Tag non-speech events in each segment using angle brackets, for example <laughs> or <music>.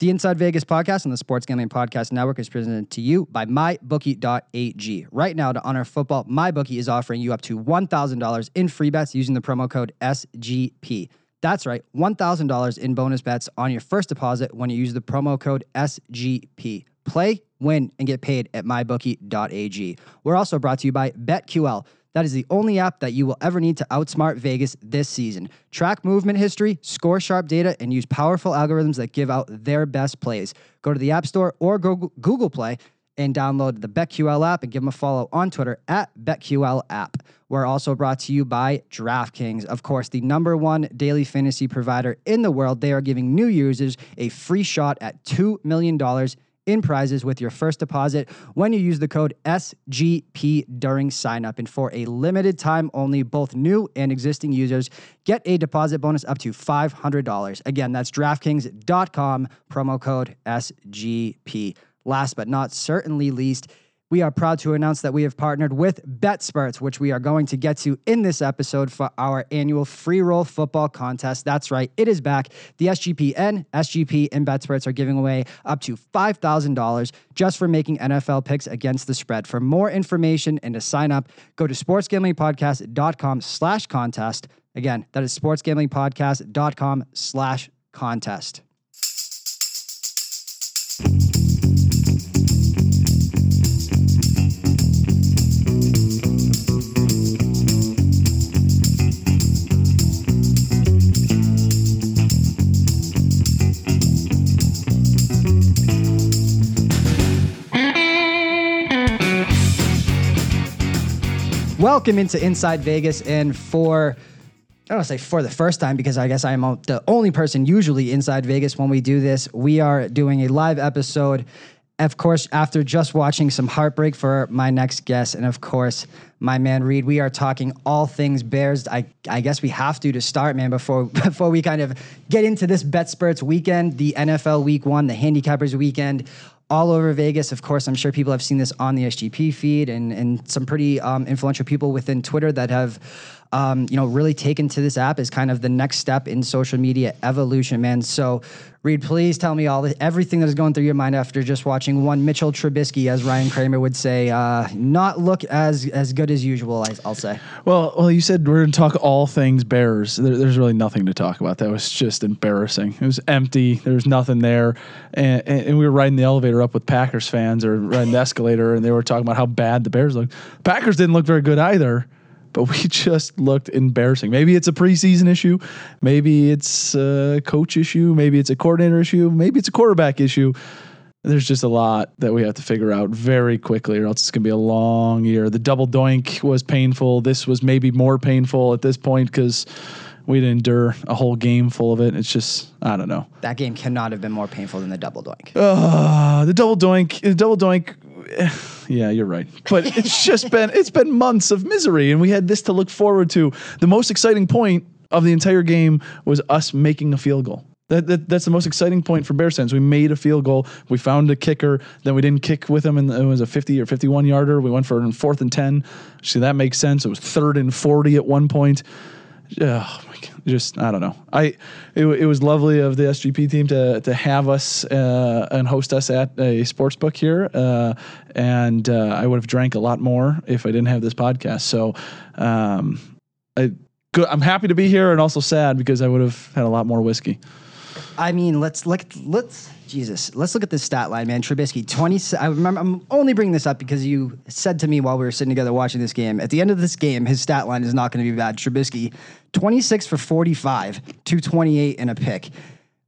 The Inside Vegas podcast and the Sports Gambling Podcast Network is presented to you by MyBookie.ag. Right now, to honor football, MyBookie is offering you up to $1,000 in free bets using the promo code SGP. That's right, $1,000 in bonus bets on your first deposit when you use the promo code SGP. Play, win, and get paid at mybookie.ag. We're also brought to you by BetQL. That is the only app that you will ever need to outsmart Vegas this season. Track movement history, score sharp data, and use powerful algorithms that give out their best plays. Go to the App Store or Google Play and download the BetQL app and give them a follow on Twitter at BetQL app. We're also brought to you by DraftKings, of course, the number one daily fantasy provider in the world. They are giving new users a free shot at $2 million in prizes with your first deposit when you use the code SGP during signup. And for a limited time only, both new and existing users get a deposit bonus up to $500. Again, that's DraftKings.com, promo code SGP. Last but not certainly least, we are proud to announce that we have partnered with BetSperts, which we are going to get to in this episode for our annual free roll football contest. That's right, it is back. The SGPN, SGP, and BetSperts are giving away up to $5,000 just for making NFL picks against the spread. For more information and to sign up, go to sportsgamblingpodcast.com slash contest. Again, that is sportsgamblingpodcast.com slash contest. Welcome into Inside Vegas, and for I don't want to say for the first time because I guess I am the only person usually inside Vegas when we do this. We are doing a live episode, of course, after just watching some heartbreak for my next guest, and of course, my man Reid. We are talking all things Bears. I, I guess we have to to start, man, before <laughs> before we kind of get into this BetSperts weekend, the NFL Week One, the Handicappers Weekend all over Vegas. Of course, I'm sure people have seen this on the SGP feed and, and some pretty um, influential people within Twitter that have um, you know, really taken to this app as kind of the next step in social media evolution, man. So, Reid, please tell me all the, everything that is going through your mind after just watching one Mitchell Trubisky, as Ryan Kramer would say, uh, not look as as good as usual. I, will say. Well, well, you said we're going to talk all things Bears. There, there's really nothing to talk about. That was just embarrassing. It was empty. There was nothing there, and, and we were riding the elevator up with Packers fans or riding the <laughs> escalator, and they were talking about how bad the Bears looked. Packers didn't look very good either but we <laughs> just looked embarrassing. Maybe it's a preseason issue, maybe it's a coach issue, maybe it's a coordinator issue, maybe it's a quarterback issue. There's just a lot that we have to figure out very quickly, or else it's going to be a long year. The double doink was painful. This was maybe more painful at this point because we would endure a whole game full of it. It's just, I don't know. That game cannot have been more painful than the double doink. Uh, the double doink, the double doink <sighs> yeah, you're right. But it's just been it's been months of misery, and we had this to look forward to. The most exciting point of the entire game was us making a field goal. That, that, that's the most exciting point for Bears fans. We made a field goal. We found a kicker. Then we didn't kick with him, and it was a 50 or 51 yarder. We went for it in fourth and 10. See, that makes sense. It was third and 40 at one point oh God, just I don't know. I it, it was lovely of the SGP team to to have us uh, and host us at a sports book here, uh, and uh, I would have drank a lot more if I didn't have this podcast. So, um, I. I'm happy to be here and also sad because I would have had a lot more whiskey. I mean, let's look. Let's Jesus. Let's look at this stat line, man. Trubisky, twenty. I remember. I'm only bringing this up because you said to me while we were sitting together watching this game. At the end of this game, his stat line is not going to be bad. Trubisky, twenty six for forty five, two twenty eight and a pick.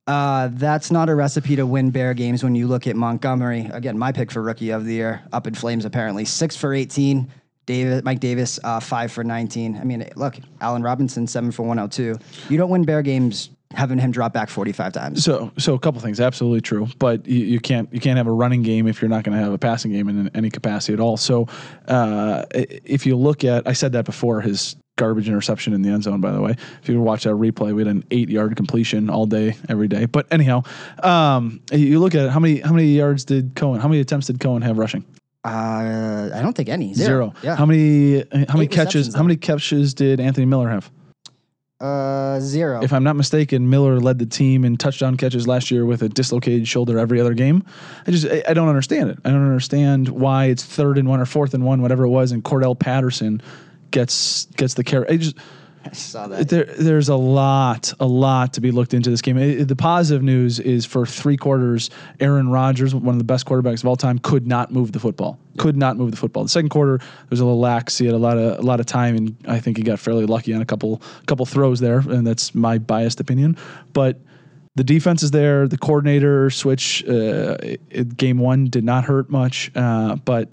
Uh, that's not a recipe to win bear games when you look at Montgomery. Again, my pick for rookie of the year, up in flames apparently. Six for 18. David, Mike Davis, uh, five for 19. I mean, look, Allen Robinson, seven for 102. You don't win bear games having him drop back 45 times. So, so a couple things, absolutely true. But you, you can't you can't have a running game if you're not going to have a passing game in any capacity at all. So, uh, if you look at, I said that before his garbage interception in the end zone. By the way, if you watch that replay, we had an eight yard completion all day, every day. But anyhow, um, you look at it, how many how many yards did Cohen? How many attempts did Cohen have rushing? Uh, I don't think any. Zero. Zero. Yeah. How many how many catches? How many catches did Anthony Miller have? Uh, zero. If I'm not mistaken, Miller led the team in touchdown catches last year with a dislocated shoulder every other game. I just I, I don't understand it. I don't understand why it's third and one or fourth and one, whatever it was, and Cordarrelle Patterson gets gets the carry. I just I <laughs> saw that. there, there's a lot, a lot to be looked into this game. It- the positive news is for three quarters, Aaron Rodgers, one of the best quarterbacks of all time, could not move the football. Could not move the football. The second quarter, there was a little lax. He had a lot of a lot of time, and I think he got fairly lucky on a couple couple throws there, and that's my biased opinion. But the defense is there. The coordinator switch, uh, it, game one did not hurt much, uh, but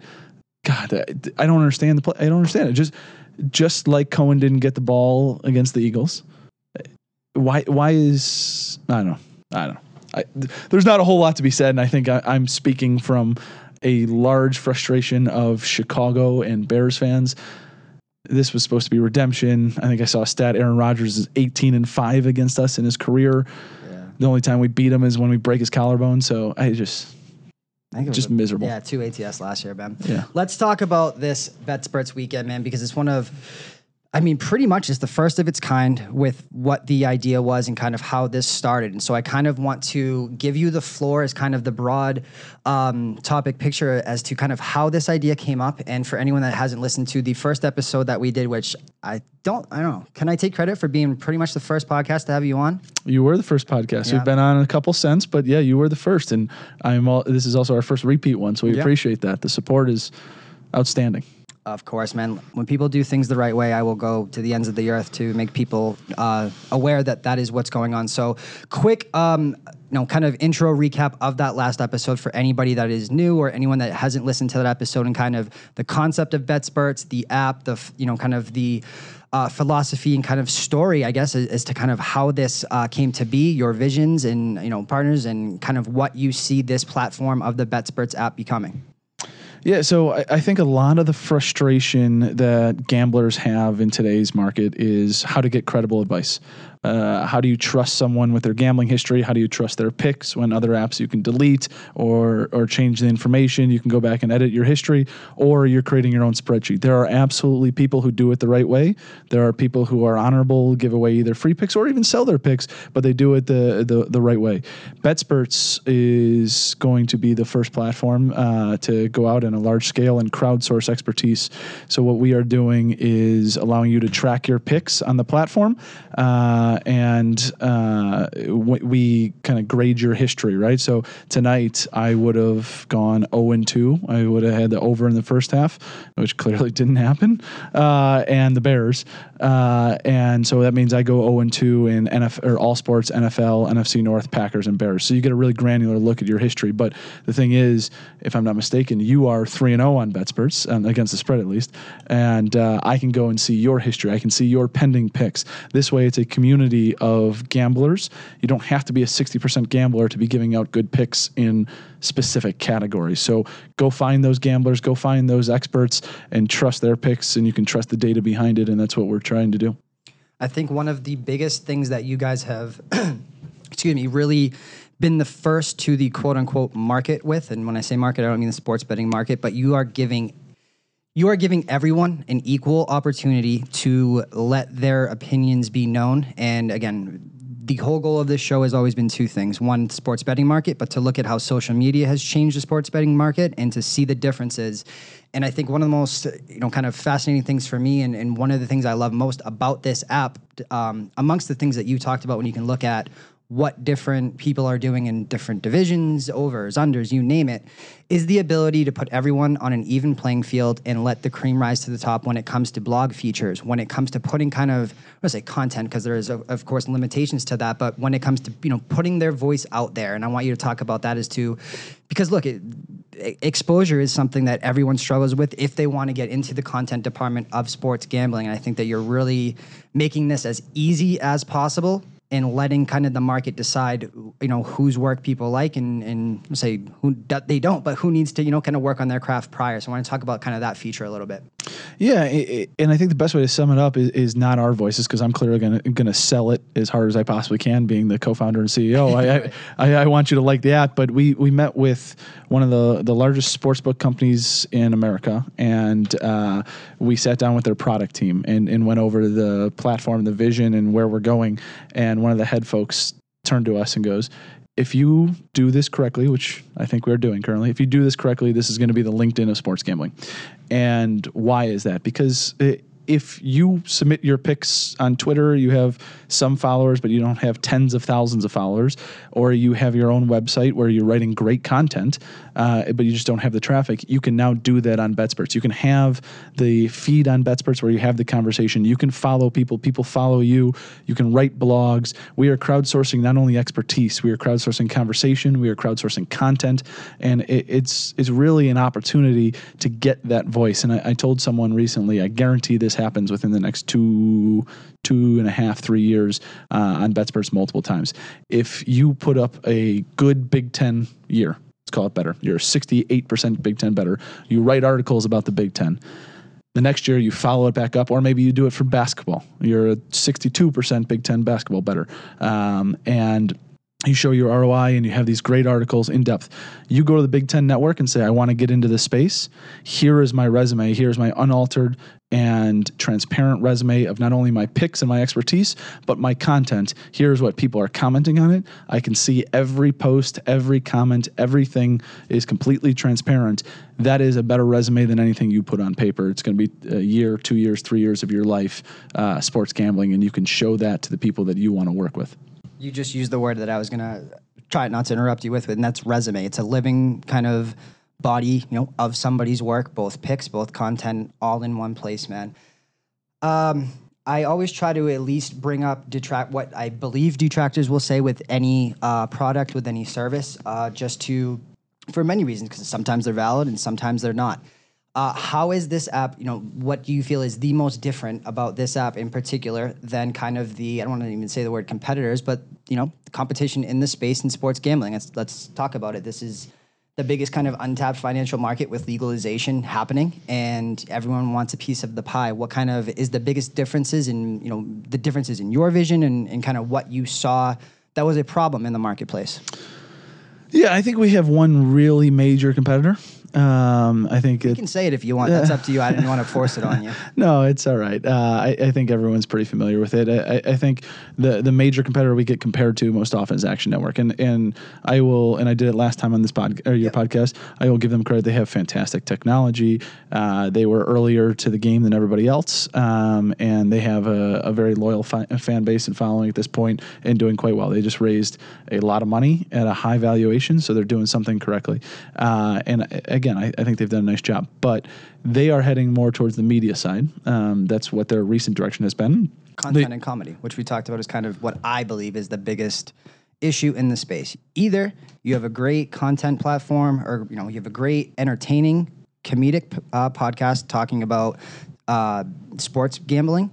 God, I, I don't understand the play. I don't understand it. Just just like Cohen didn't get the ball against the Eagles. Why? Why is I don't know. I don't know. I, th- there's not a whole lot to be said, and I think I, I'm speaking from a large frustration of Chicago and Bears fans. This was supposed to be redemption. I think I saw a stat: Aaron Rodgers is 18 and five against us in his career. yeah. The only time we beat him is when we break his collarbone. So I just I think it was just a- miserable. Yeah, two ATS last year, Ben. Yeah. Let's talk about this BetSperts weekend, man, because it's one of, I mean, pretty much it's the first of its kind with what the idea was and kind of how this started. And so I kind of want to give you the floor as kind of the broad um, topic picture as to kind of how this idea came up. And for anyone that hasn't listened to the first episode that we did, which I don't, I don't know, can I take credit for being pretty much the first podcast to have you on? You were the first podcast. Yeah. We've been on a couple since, but yeah, you were the first, and I'm all. This is also our first repeat one, so we Yeah. appreciate that. The support is outstanding. Of course, man. When people do things the right way, I will go to the ends of the earth to make people uh, aware that that is what's going on. So, quick, um, you know, kind of intro recap of that last episode for anybody that is new or anyone that hasn't listened to that episode, and kind of the concept of BetSperts, the app, the you know, kind of the uh, philosophy and kind of story, I guess, as, to kind of how this uh, came to be, your visions and you know partners, and kind of what you see this platform of the BetSperts app becoming. Yeah, so I, I think a lot of the frustration that gamblers have in today's market is how to get credible advice. Uh, how do you trust someone with their gambling history? How do you trust their picks when other apps you can delete or or change the information? You can go back and edit your history, or you're creating your own spreadsheet. There are absolutely people who do it the right way. There are people who are honorable, give away either free picks or even sell their picks, but they do it the the, the right way. BetSperts is going to be the first platform uh, to go out in a large scale and crowdsource expertise. So what we are doing is allowing you to track your picks on the platform, uh, and uh, we, we kind of grade your history. Right. So tonight I would have gone 0 and 2. I would have had the over in the first half, which clearly didn't happen, uh, and the Bears. Uh, and so that means I go 0 and 2 in NFL or all sports, NFL, NFC North, Packers, and Bears. So you get a really granular look at your history. But the thing is, if I'm not mistaken, you are 3 and 0 on BetSperts, um, against the spread at least. And uh, I can go and see your history. I can see your pending picks. This way, it's a community of gamblers. You don't have to be a 60% gambler to be giving out good picks in specific categories. So go find those gamblers, go find those experts, and trust their picks, and you can trust the data behind it. And that's what we're trying to do. I think one of the biggest things that you guys have, <clears throat> excuse me, really been the first to the quote unquote market with, and when I say market, I don't mean the sports betting market, but you are giving you are giving everyone an equal opportunity to let their opinions be known. And again, the whole goal of this show has always been two things one, sports betting market, but to look at how social media has changed the sports betting market and to see the differences. And I think one of the most, you know, kind of fascinating things for me, and, and one of the things I love most about this app, um, amongst the things that you talked about when you can look at what different people are doing in different divisions, overs, unders, you name it, is the ability to put everyone on an even playing field and let the cream rise to the top when it comes to blog features, when it comes to putting kind of, I want say content, because there is, of, course, limitations to that, but when it comes to, you know, putting their voice out there. And I want you to talk about that as to, because look, it, exposure is something that everyone struggles with if they want to get into the content department of sports gambling. And I think that you're really making this as easy as possible and letting kind of the market decide, you know, whose work people like and, and say who they don't, but who needs to, you know, kind of work on their craft prior. So I want to talk about kind of that feature a little bit. Yeah, it, and I think the best way to sum it up is, is not our voices because I'm clearly going to sell it as hard as I possibly can, being the co-founder and CEO. I, <laughs> I, I want you to like the app, but we we met with one of the the largest sportsbook companies in America, and uh, we sat down with their product team and and went over the platform, the vision, and where we're going. And one of the head folks turned to us and goes, if you do this correctly, which I think we're doing currently, if you do this correctly, this is going to be the LinkedIn of sports gambling. And why is that? Because it, if you submit your picks on Twitter, you have some followers, but you don't have tens of thousands of followers, or you have your own website where you're writing great content, uh, but you just don't have the traffic, you can now do that on BetSperts. You can have the feed on BetSperts where you have the conversation. You can follow people, people follow you. You can write blogs. We are crowdsourcing not only expertise, we are crowdsourcing conversation, we are crowdsourcing content, and it, it's it's really an opportunity to get that voice. And I, I told someone recently, I guarantee this happens within the next two two and a half, three years uh, on BetSperts multiple times. If you put up a good Big Ten year, let's call it better, you're 68% Big Ten better, you write articles about the Big Ten. The next year you follow it back up, or maybe you do it for basketball. You're 62% Big Ten basketball better. Um, and you show your ROI and you have these great articles in depth. You go to the Big Ten Network and say, I want to get into this space. Here is my resume. Here's my unaltered and transparent resume of not only my picks and my expertise, but my content. Here's what people are commenting on it. I can see every post, every comment, everything is completely transparent. That is a better resume than anything you put on paper. It's going to be a year, two years, three years of your life, uh, sports gambling, and you can show that to the people that you want to work with you just used the word that I was gonna try not to interrupt you with, and that's resume. It's a living kind of body, you know, of somebody's work, both picks, both content, all in one place, man. Um, I always try to at least bring up detract what I believe detractors will say with any uh, product, with any service, uh, just to for many reasons, because sometimes they're valid and sometimes they're not. Uh, how is this app, you know, what do you feel is the most different about this app in particular than kind of the, I don't want to even say the word competitors, but, you know, competition in the space in sports gambling? Let's, let's talk about it. This is the biggest kind of untapped financial market with legalization happening and everyone wants a piece of the pie. What kind of is the biggest differences in, you know, the differences in your vision and, and kind of what you saw that was a problem in the marketplace? Yeah, I think we have one really major competitor um, I think you it, can say it if you want. That's up to you. I didn't want to force it on you. <laughs> no, it's all right. Uh, I, I, think everyone's pretty familiar with it. I, I, think the the major competitor we get compared to most often is Action Network, and and I will and I did it last time on this pod or your yep. podcast. I will give them credit. They have fantastic technology. Uh, they were earlier to the game than everybody else, um, and they have a, a very loyal fi- fan base and following at this point, and doing quite well. They just raised a lot of money at a high valuation, so they're doing something correctly. Uh, and again, I, I, think they've done a nice job, but they are heading more towards the media side. Um, that's what their recent direction has been. Content they, and comedy, which we talked about, is kind of what I believe is the biggest issue in the space. Either you have a great content platform, or you know you have a great entertaining comedic uh, podcast talking about uh, sports gambling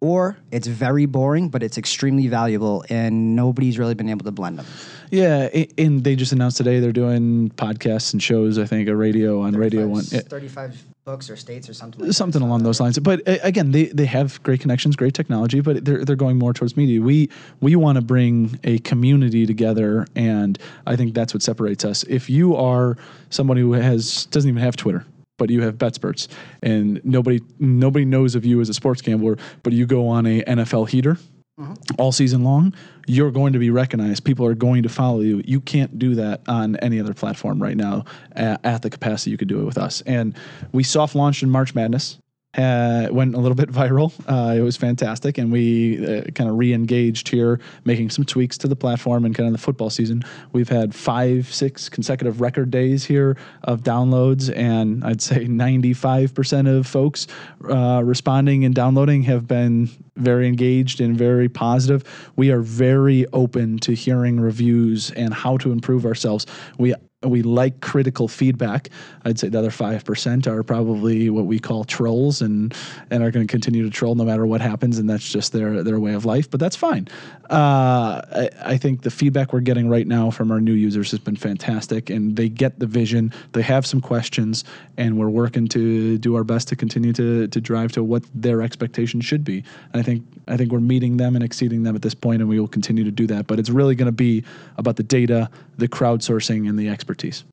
or it's very boring, but it's extremely valuable, and nobody's really been able to blend them. Yeah, and they just announced today they're doing podcasts and shows. I think a radio on Radio One, thirty-five books or states or something. Like something that. along those lines. But again, they they have great connections, great technology, but they're they're going more towards media. We we want to bring a community together, and I think that's what separates us. If you are somebody who has doesn't even have Twitter but you have BetSperts, and nobody nobody knows of you as a sports gambler, but you go on a NFL heater mm-hmm. all season long, you're going to be recognized. People are going to follow you. You can't do that on any other platform right now at, at the capacity you could do it with us. And we soft launched in March Madness uh, went a little bit <laughs> viral. Uh, it was fantastic, and we uh, kind of re-engaged here, making some tweaks to the platform and kind of the football season. We've had five, six consecutive record days here of downloads, and I'd say <laughs> 95% of folks uh, responding and downloading have been very engaged and very positive. We are very open to hearing reviews and how to improve ourselves. We we like critical feedback. I'd say the other five percent are probably what we call trolls, and and are going to continue to troll no matter what happens, and that's just their their way of life. But that's fine. Uh, I, I think the feedback we're getting right now from our new users has been fantastic, and they get the vision. They have some questions, and we're working to do our best to continue to to drive to what their expectations should be. And I think I think we're meeting them and exceeding them at this point, and we will continue to do that. But it's really going to be about the data, the crowdsourcing, and the expertise.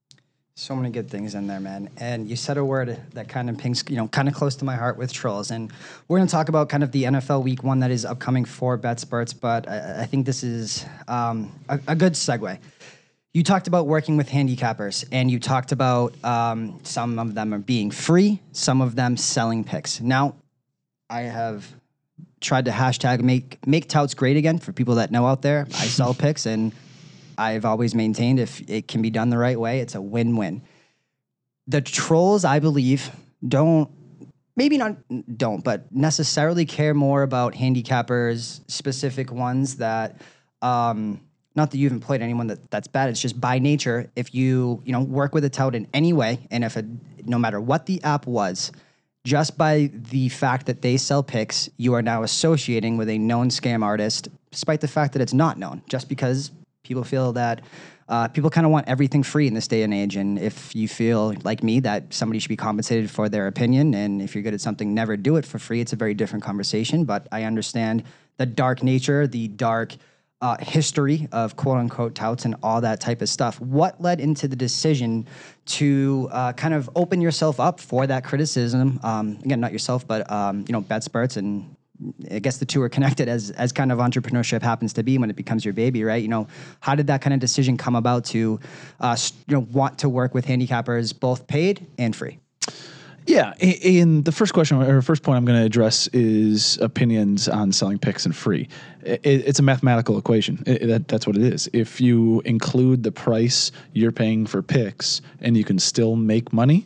So many good things in there, man. And you said a word that kind of pings, you know, kind of close to my heart with trolls. And we're going to talk about kind of the NFL Week One that is upcoming for BetSperts. But I, I think this is um, a, a, good segue. You talked about working with handicappers, and you talked about um, some of them are being free, some of them selling picks. Now, I have tried to hashtag make make touts great again for people that know out there. I sell <laughs> picks and I've always maintained if it can be done the right way, it's a win win. The trolls, I believe, don't, maybe not don't, but necessarily care more about handicappers, specific ones that, um, not that you haven't played anyone that that's bad. It's just by nature, if you you know work with a tout in any way, and if it, no matter what the app was, just by the fact that they sell picks, you are now associating with a known scam artist, despite the fact that it's not known. Just because People feel that uh, people kind of want everything free in this day and age. And if you feel like me that somebody should be compensated for their opinion, and if you're good at something, never do it for free, it's a very different conversation. But I understand the dark nature, the dark uh, history of quote unquote touts and all that type of stuff. What led into the decision to uh, kind of open yourself up for that criticism? Um, again, not yourself, but um, you know, BetSperts and I guess the two are connected as as kind of entrepreneurship happens to be when it becomes your baby, right? You know, how did that kind of decision come about to, uh, you know, want to work with handicappers, both paid and free? Yeah, and the first question or first point I'm going to address is opinions on selling picks and free. It's a mathematical equation. that's what it is. If you include the price you're paying for picks and you can still make money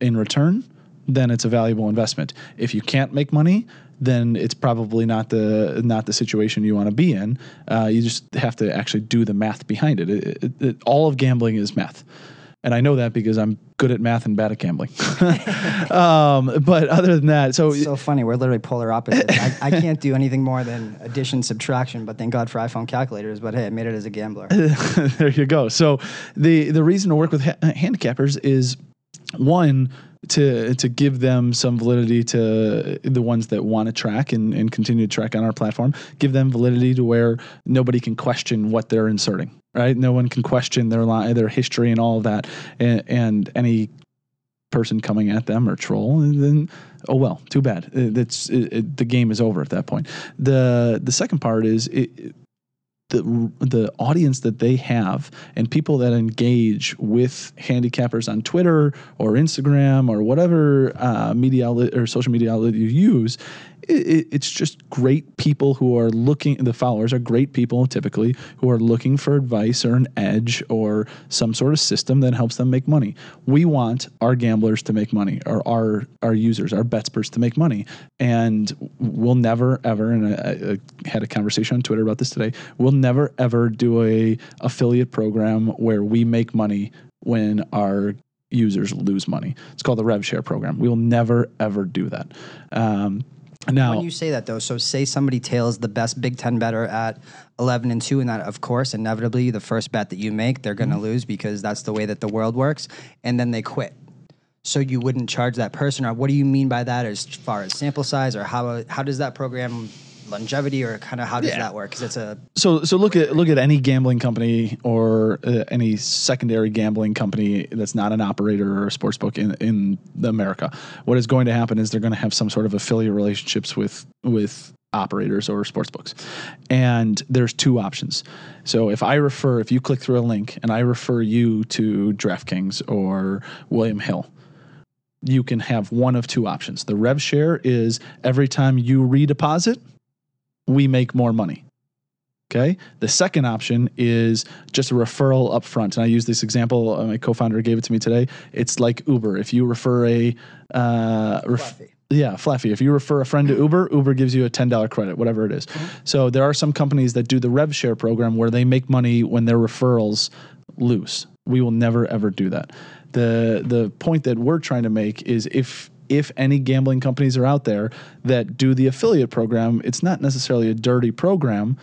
in return, then it's a valuable investment. If you can't make money, then it's probably not the not the situation you want to be in. Uh, you just have to actually do the math behind it. It, it, it. All of gambling is math. And I know that because I'm good at math and bad at gambling. <laughs> um, but other than that, so it's so funny. We're literally polar opposites. I, I, <laughs> can't do anything more than addition, subtraction. But thank God for iPhone calculators. But hey, I made it as a gambler. <laughs> there you go. So the the reason to work with ha- handicappers is one to to give them some validity to the ones that want to track and, and continue to track on our platform give them validity to where nobody can question what they're inserting right? No one can question their line their history and all of that and, and any person coming at them or troll and then oh well too bad. It's it, it, the game is over at that point. The the second part is it, the the audience that they have and people that engage with handicappers on Twitter or Instagram or whatever uh, media outlet or social media outlet you use it, it's just great people who are looking the followers are great people typically who are looking for advice or an edge or some sort of system that helps them make money we want our gamblers to make money or our our users our BetSperts to make money and we'll never ever and I, I had a conversation on twitter about this today we'll never ever do a affiliate program where we make money when our users lose money. It's called the rev share program. We will never ever do that. Um, now, when you say that though, so say somebody tails the best Big Ten better at eleven and two, and that of course inevitably the first bet that you make they're going to mm-hmm. lose because that's the way that the world works, and then they quit. So you wouldn't charge that person, or what do you mean by that, as far as sample size, or how how does that program longevity or kind of how does yeah. that work? Because it's a so so look at look at any gambling company or uh, any secondary gambling company that's not an operator or a sports book in in America. What is going to happen is they're going to have some sort of affiliate relationships with with operators or sports books. And there's two options. So if I refer, if you click through a link and I refer you to DraftKings or William Hill, you can have one of two options. The rev share is every time you redeposit, we make more money. Okay. The second option is just a referral up front. And I use this example. Uh, my co-founder gave it to me today. It's like Uber. If you refer a, uh, ref- yeah, Fluffy. If you refer a friend to Uber, Uber gives you a $10 credit, whatever it is. Mm-hmm. So there are some companies that do the rev share program where they make money when their referrals lose We will never ever do that. The the point that we're trying to make is if if any gambling companies are out there that do the affiliate program, it's not necessarily a dirty program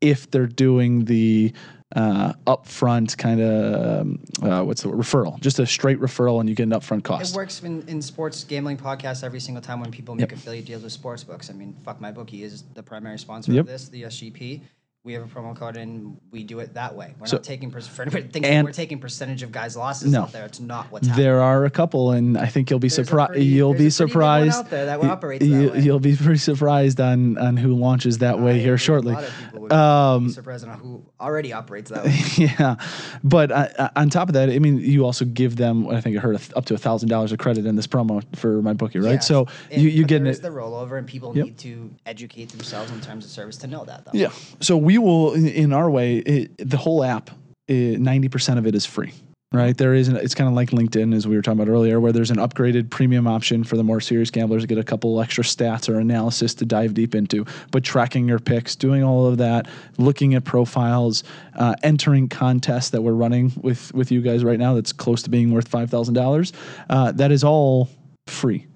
if they're doing the uh, upfront kind of um, uh, what's the word? referral, just a straight referral, and you get an upfront cost. It works in, in sports gambling podcasts every single time when people make affiliate deals with sports books. I mean, fuck MyBookie is the primary sponsor Yep. of this, the SGP. We have a promo code and we do it that way. We're So- not taking per- for anybody thinking And- we're taking percentage of guys' losses No. out there. It's not what's happening. There are a couple, and I think you'll be There's a surprised. pretty- You'll there's be a pretty big one surprised. out there that operates that you, way. You'll be pretty surprised on on who launches that way here shortly. A lot of people would Um, be surprised on who already operates that <laughs> way. yeah, but uh, uh, on top of that, I mean, you also give them. I think I heard up to a thousand dollars of credit in this promo for MyBookie, right? Yes. So And- you you but get there it. the rollover, and people Yep. need to educate themselves in terms of service to know that. Though. Yeah. So we will, in, our way, it, the whole app, ninety percent of it is free. Right there is, an, it's kind of like LinkedIn, as we were talking about earlier, where there's an upgraded premium option for the more serious gamblers to get a couple extra stats or analysis to dive deep into. But tracking your picks, doing all of that, looking at profiles, uh, entering contests that we're running with with you guys right now, that's close to being worth five thousand dollars. Uh, that is all free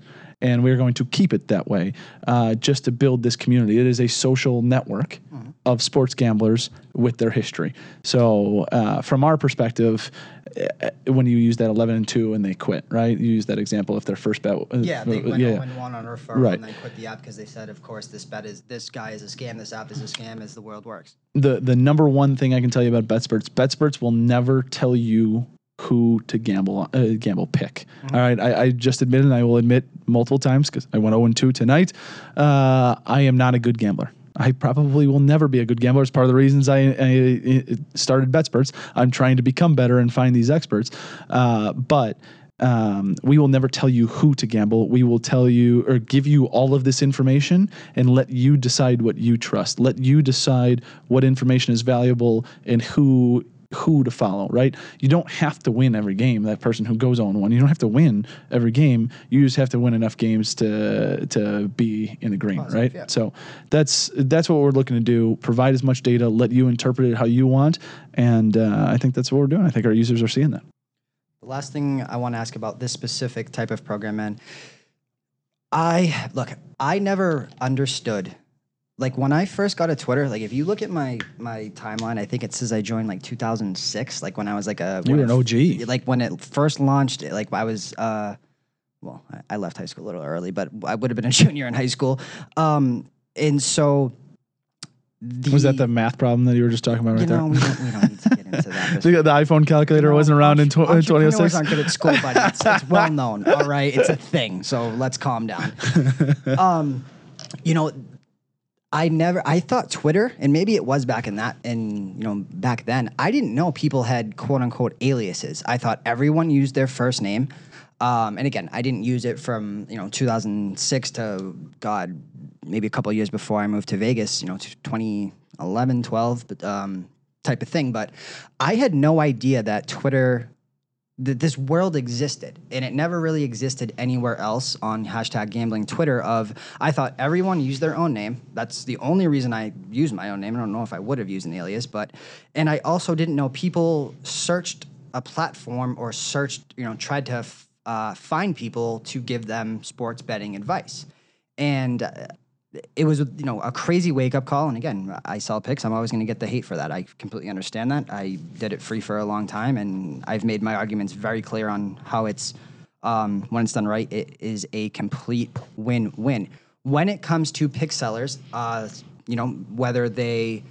and we're going to keep it that way uh, just to build this community. It is a social network of sports gamblers with their history. So, uh, from our perspective, uh, when you use that 11 and 2 and they quit, right? You use that example if their first bet. uh, Yeah, they went yeah. 0 and 1 on referral Right. and then quit the app because they said, of course, this bet is this guy is a scam, this app is a scam, as the world works. the the number one thing I can tell you about BetSperts, BetSperts will never tell you who to gamble uh, gamble pick. All right, I, I just admitted, and I will admit multiple times because I went 0 2 tonight. Uh, I am not a good gambler. I probably will never be a good gambler. It's part of the reasons I, I started BetSperts. I'm trying to become better and find these experts. Uh, but um, we will never tell you who to gamble. We will tell you or give you all of this information and let you decide what you trust. Let you decide what information is valuable and who who to follow, right? You don't have to win every game. That person who goes on one, you don't have to win every game. You just have to win enough games to to be in the green, Positive, right? yeah. So that's that's what we're looking to do. Provide as much data, let you interpret it how you want, and uh, I think that's what we're doing. I think our users are seeing that. The last thing I want to ask about this specific type of program, man, I look, I never understood. Like when I first got a Twitter, like if you look at my my timeline, I think it says I joined like 2006, like when I was like a You were an OG. like when it first launched, like I was uh well, I, left high school a little early, but I would have been a <laughs> junior in high school. Um and so the, Was that the math problem that you were just talking about right you there? we don't, we don't need to get into that. <laughs> So the iPhone calculator No, wasn't around in tw- in 2006. aren't good at school, buddy. It's, it's <laughs> well known. All right, it's a thing. So let's calm down. Um, you know, I never. I thought Twitter, and maybe it was back in that, and you know, back then, I didn't know people had quote unquote aliases. I thought everyone used their first name. Um, and again, I didn't use it from you know 2006 to God, maybe a couple years before I moved to Vegas. You know, to 2011, 12, but um, type of thing. But I had no idea that Twitter that this world existed and it never really existed anywhere else on hashtag gambling twitter of i thought everyone used their own name. That's the only reason i used my own name. I don't know if i would have used an alias but and i also didn't know people searched a platform or searched you know tried to uh, find people to give them sports betting advice. And uh, it was you know a crazy wake up call. And again i sell picks. I'm always going to get the hate for that. I completely understand that. I did it free for a long time. And i've made my arguments very clear on how it's um, when it's done right it is a complete win-win. When it comes to pick sellers uh, you know whether they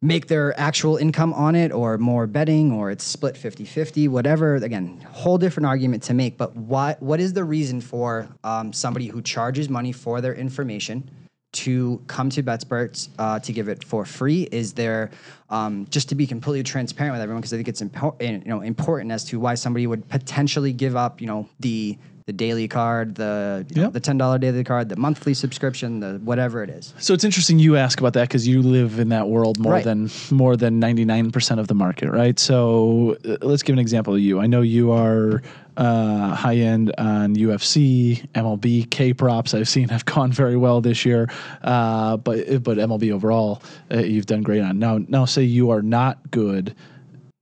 make their actual income on it or more betting or it's split 50-50 whatever again whole different argument to make. But what what is the reason for um, somebody who charges money for their information to come to BetSperts uh, to give it for free? Is there um, just to be completely transparent with everyone because I think it's important, you know, important as to why somebody would potentially give up, you know, the the daily card, the you know, Yep. the ten dollar daily card, the monthly subscription, the whatever it is. So it's interesting you ask about that because you live in that world more Right. than more than ninety nine percent of the market, right? So uh, let's give an example of you. I know you are uh, high end on UFC, MLB, K props. I've seen have gone very well this year, uh, but but MLB overall, uh, you've done great on. Now now say you are not good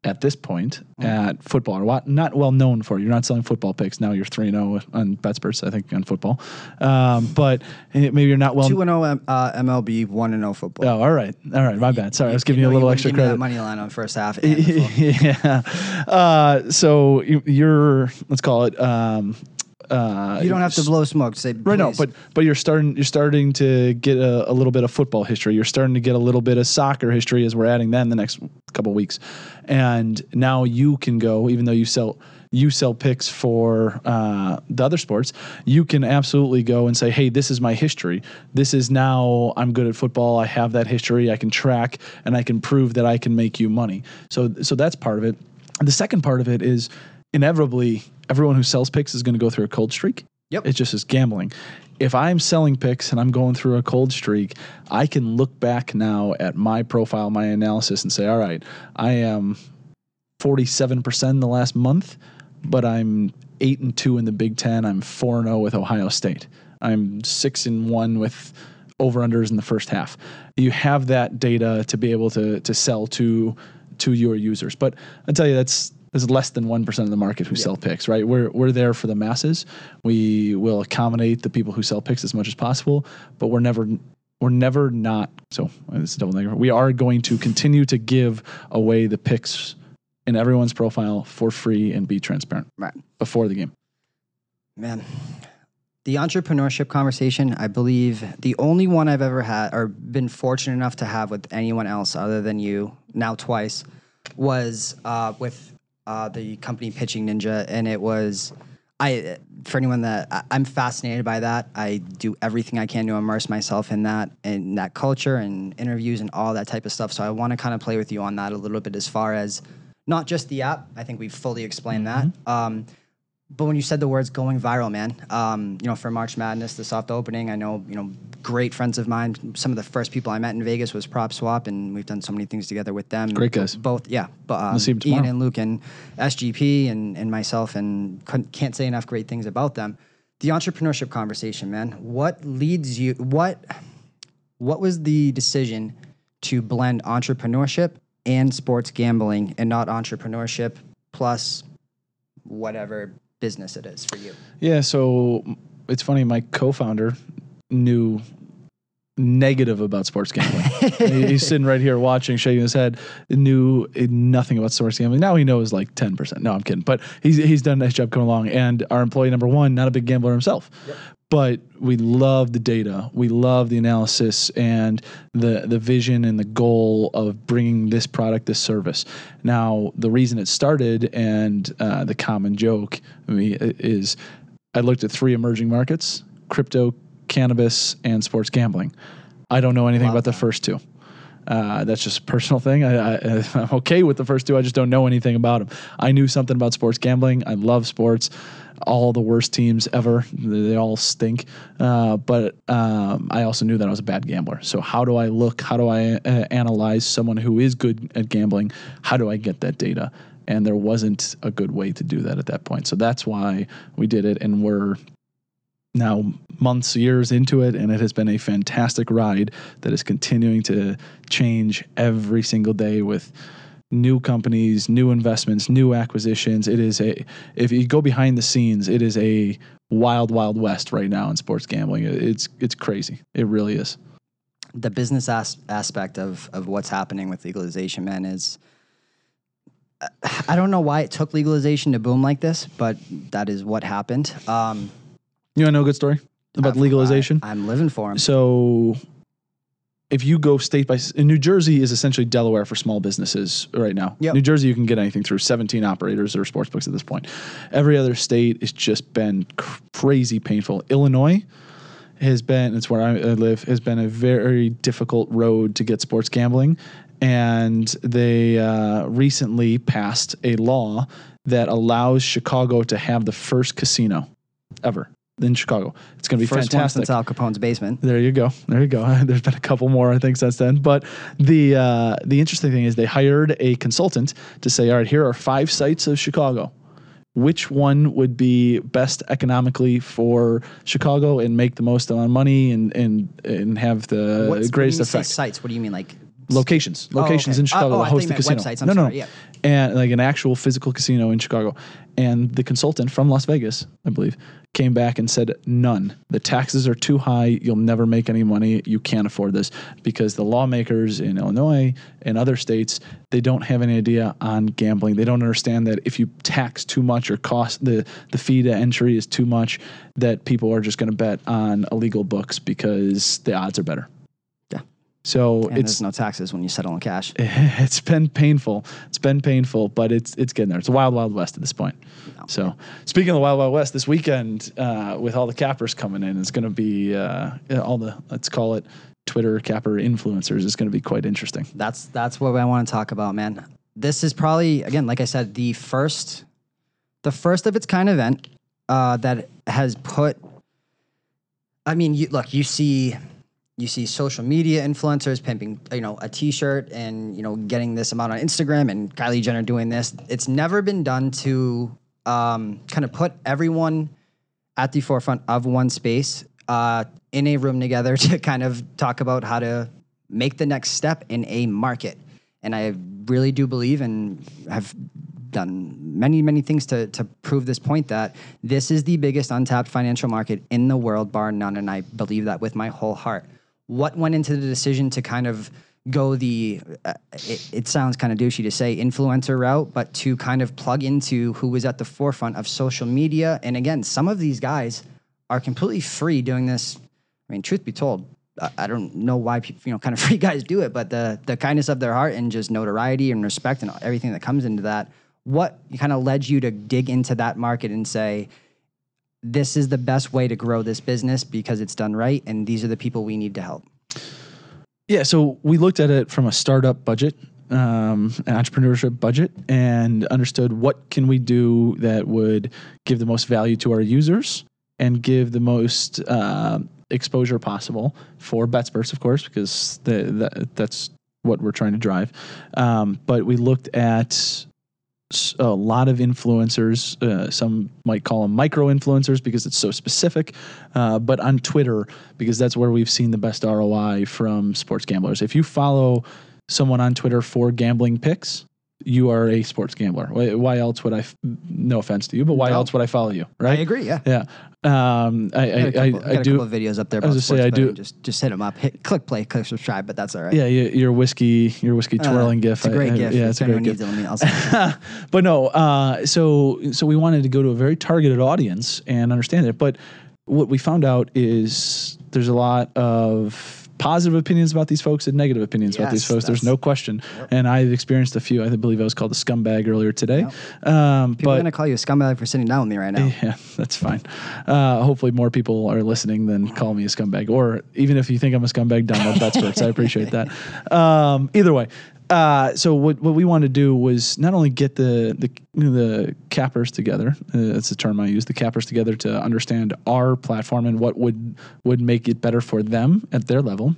at this point at football or what not well known for. You're not selling football picks now. You're three zero on BetSperts, I think, on football. Um, but maybe you're not well. Two and zero uh, MLB, one and zero football. Oh, all right, all right. My bad. Sorry, I was giving you, a little wouldn't extra me that credit. money line on first half. <laughs> yeah. Uh, so you- you're let's call it. Um, uh, You don't have to blow smoke. Say Right, no, but but you're starting you're starting to get a, a little bit of football history. You're starting to get a little bit of soccer history as we're adding that in the next couple weeks, and now you can go even though you sell you sell picks for uh, the other sports. You can absolutely go and say, hey, this is my history. This is now I'm good at football. I have that history. I can track and I can prove that I can make you money. So so that's part of it. The second part of it is inevitably everyone who sells picks is going to go through a cold streak. Yep. It's just as gambling. If I'm selling picks and I'm going through a cold streak, I can look back now at my profile, my analysis, and say, all right, I am 47% in the last month, but I'm 8 and 2 in the Big 10. I'm 4 and 0 with Ohio State. I'm 6 and 1 with over unders in the first half. You have that data to be able to to sell to to your users. But I tell you that's there's less than 1% of the market who sell picks, right? We're we're there for the masses. We will accommodate the people who sell picks as much as possible, but we're never we're never not so this is double negative. We are going to continue to give away the picks in everyone's profile for free and be transparent right. before the game. Man, the entrepreneurship conversation, I believe the only one I've ever had or been fortunate enough to have with anyone else other than you, now twice, was uh, with uh, the company Pitching Ninja. And it was, I, for anyone that I, I'm fascinated by that, I do everything I can to immerse myself in that, in that culture and interviews and all that type of stuff. So I want to kind of play with you on that a little bit as far as not just the app. I think we've fully explained that. Um, but when you said the words going viral, man, um, you know, for March Madness, the soft opening, I know, you know, great friends of mine. Some of the first people I met in Vegas was PropSwap, and we've done so many things together with them. Great guys. Both, yeah. But um, Ian and Luke and SGP and, and myself, and couldn't, can't say enough great things about them. The entrepreneurship conversation, man. What leads you? What what was the decision to blend entrepreneurship and sports gambling, and not entrepreneurship plus whatever business it is for you? Yeah, so it's funny. My co-founder knew negative about sports gambling. He's sitting right here watching, shaking his head. Knew nothing about sports gambling. Now he knows like ten percent. No, I'm kidding. But he's he's done a nice job coming along. And our employee number one, not a big gambler himself. But we love the data. We love the analysis and the the vision and the goal of bringing this product, this service. Now, the reason it started and uh, the common joke I mean, is I looked at three emerging markets: crypto, cannabis, and sports gambling. I don't know anything about the first two. Uh, that's just a personal thing. I, I, <laughs> I'm okay with the first two. I just don't know anything about them. I knew something about sports gambling. I love sports. All the worst teams ever. They they all stink. Uh, but um, I also knew that I was a bad gambler. So how do I look? How do I uh, analyze someone who is good at gambling? How do I get that data? And there wasn't a good way to do that at that point. So that's why we did it. And we're now months, years into it, and it has been a fantastic ride that is continuing to change every single day with new companies, new investments, new acquisitions. It is a if you go behind the scenes, it is a wild, wild west right now in sports gambling. It's it's crazy. It really is. the business as- aspect of of what's happening with legalization, man, is I don't know why it took legalization to boom like this, but that is what happened. Um, You want to know a good story about legalization? I, am living for him. So if you go state by New Jersey is essentially Delaware for small businesses right now. Yep. New Jersey you can get anything through 17 operators or sports books at this point. Every other state has just been cr- crazy painful. Illinois has been it's where I I live has been a very difficult road to get sports gambling and they uh, recently passed a law that allows Chicago to have the first casino ever in Chicago. It's going to be First fantastic. one since Al Capone's basement. There you go. There you go. <laughs> There's been a couple more, I think, since then. But the uh, the interesting thing is they hired a consultant to say, all right, here are five sites of Chicago. Which one would be best economically for Chicago and make the most amount of money and and and have the What's- greatest when you say effect? sites, what do you mean? Like locations, locations okay. in Chicago Oh, oh, that host the casino. websites. No, no, sorry, yeah. and like an actual physical casino in Chicago. And the consultant from Las Vegas, I believe, came back and said, "None. The taxes are too high. You'll never make any money. You can't afford this because the lawmakers in Illinois and other states they don't have any idea on gambling. They don't understand that if you tax too much or cost the the fee to entry is too much, that people are just going to bet on illegal books because the odds are better." So And it's there's no taxes when you settle in cash. <laughs> it's been painful. It's been painful, but it's it's getting there. It's a wild, wild west at this point. No. So, speaking of the wild, wild west, this weekend uh, with all the cappers coming in, it's going to be uh, all the let's call it Twitter capper influencers It's going to be quite interesting. That's that's what I want to talk about, man. This is probably again, like I said, the first, the first of its kind event uh, that has put. I mean, you, look, you see, you see social media influencers pimping, you know, a T-shirt and you know getting this amount on Instagram, and Kylie Jenner doing this. It's never been done to um, kind of put everyone at the forefront of one space uh, in a room together <laughs> to kind of talk about how to make the next step in a market. And I really do believe and have done many, many things to, to prove this point that this is the biggest untapped financial market in the world, bar none. And I believe that with my whole heart. What went into the decision to kind of go the, uh, it, it sounds kind of douchey to say influencer route, but to kind of plug into who was at the forefront of social media. And again, some of these guys are completely free doing this. I mean, truth be told, I- I don't know why people, you know, kind of <laughs> free guys do it, but the the kindness of their heart and just notoriety and respect and everything that comes into that. What kind of led you to dig into that market and say, this is the best way to grow this business because it's done right, and these are the people we need to help. Yeah, so we looked at it from a startup budget, um, an entrepreneurship budget, and understood what can we do that would give the most value to our users and give the most uh, exposure possible for BetSperts, of course, because the, the, that's what we're trying to drive. Um, but we looked at a lot of influencers. Uh, some might call them micro influencers because it's so specific, uh, but on Twitter because that's where we've seen the best ROI from sports gamblers. If you follow someone on Twitter for gambling picks, you are a sports gambler. Why, why else would I? f- No offense to you, but why No. else would I follow you? Right? I agree. Yeah. Yeah. Um, I, I, a I, couple, I, I a do. couple of videos up there. I was gonna say, I do- Just just hit them up. Hit click play, click subscribe. But that's all right. Yeah, your, your whiskey, your whiskey Uh, twirling gif. It's a great I- gift. Yeah, it's a great gift. needs it, let me- I'll it. <laughs> but no, uh, so so we wanted to go to a very targeted audience and understand it. But what we found out is there's a lot of positive opinions about these folks and negative opinions about these folks. There's no question, and I've experienced a few. I believe I was called a scumbag earlier today. Yep. Um, People are gonna call you a scumbag for sitting down with me right now. yeah, <laughs> that's fine. Uh, hopefully, more people are listening than call me a scumbag. Or even if you think I'm a scumbag, download BetSperts. I appreciate that. <laughs> Um, either way, uh, so what what we wanted to do was not only get the the the cappers together. Uh, that's the term I use. The cappers together to understand our platform and what would would make it better for them at their level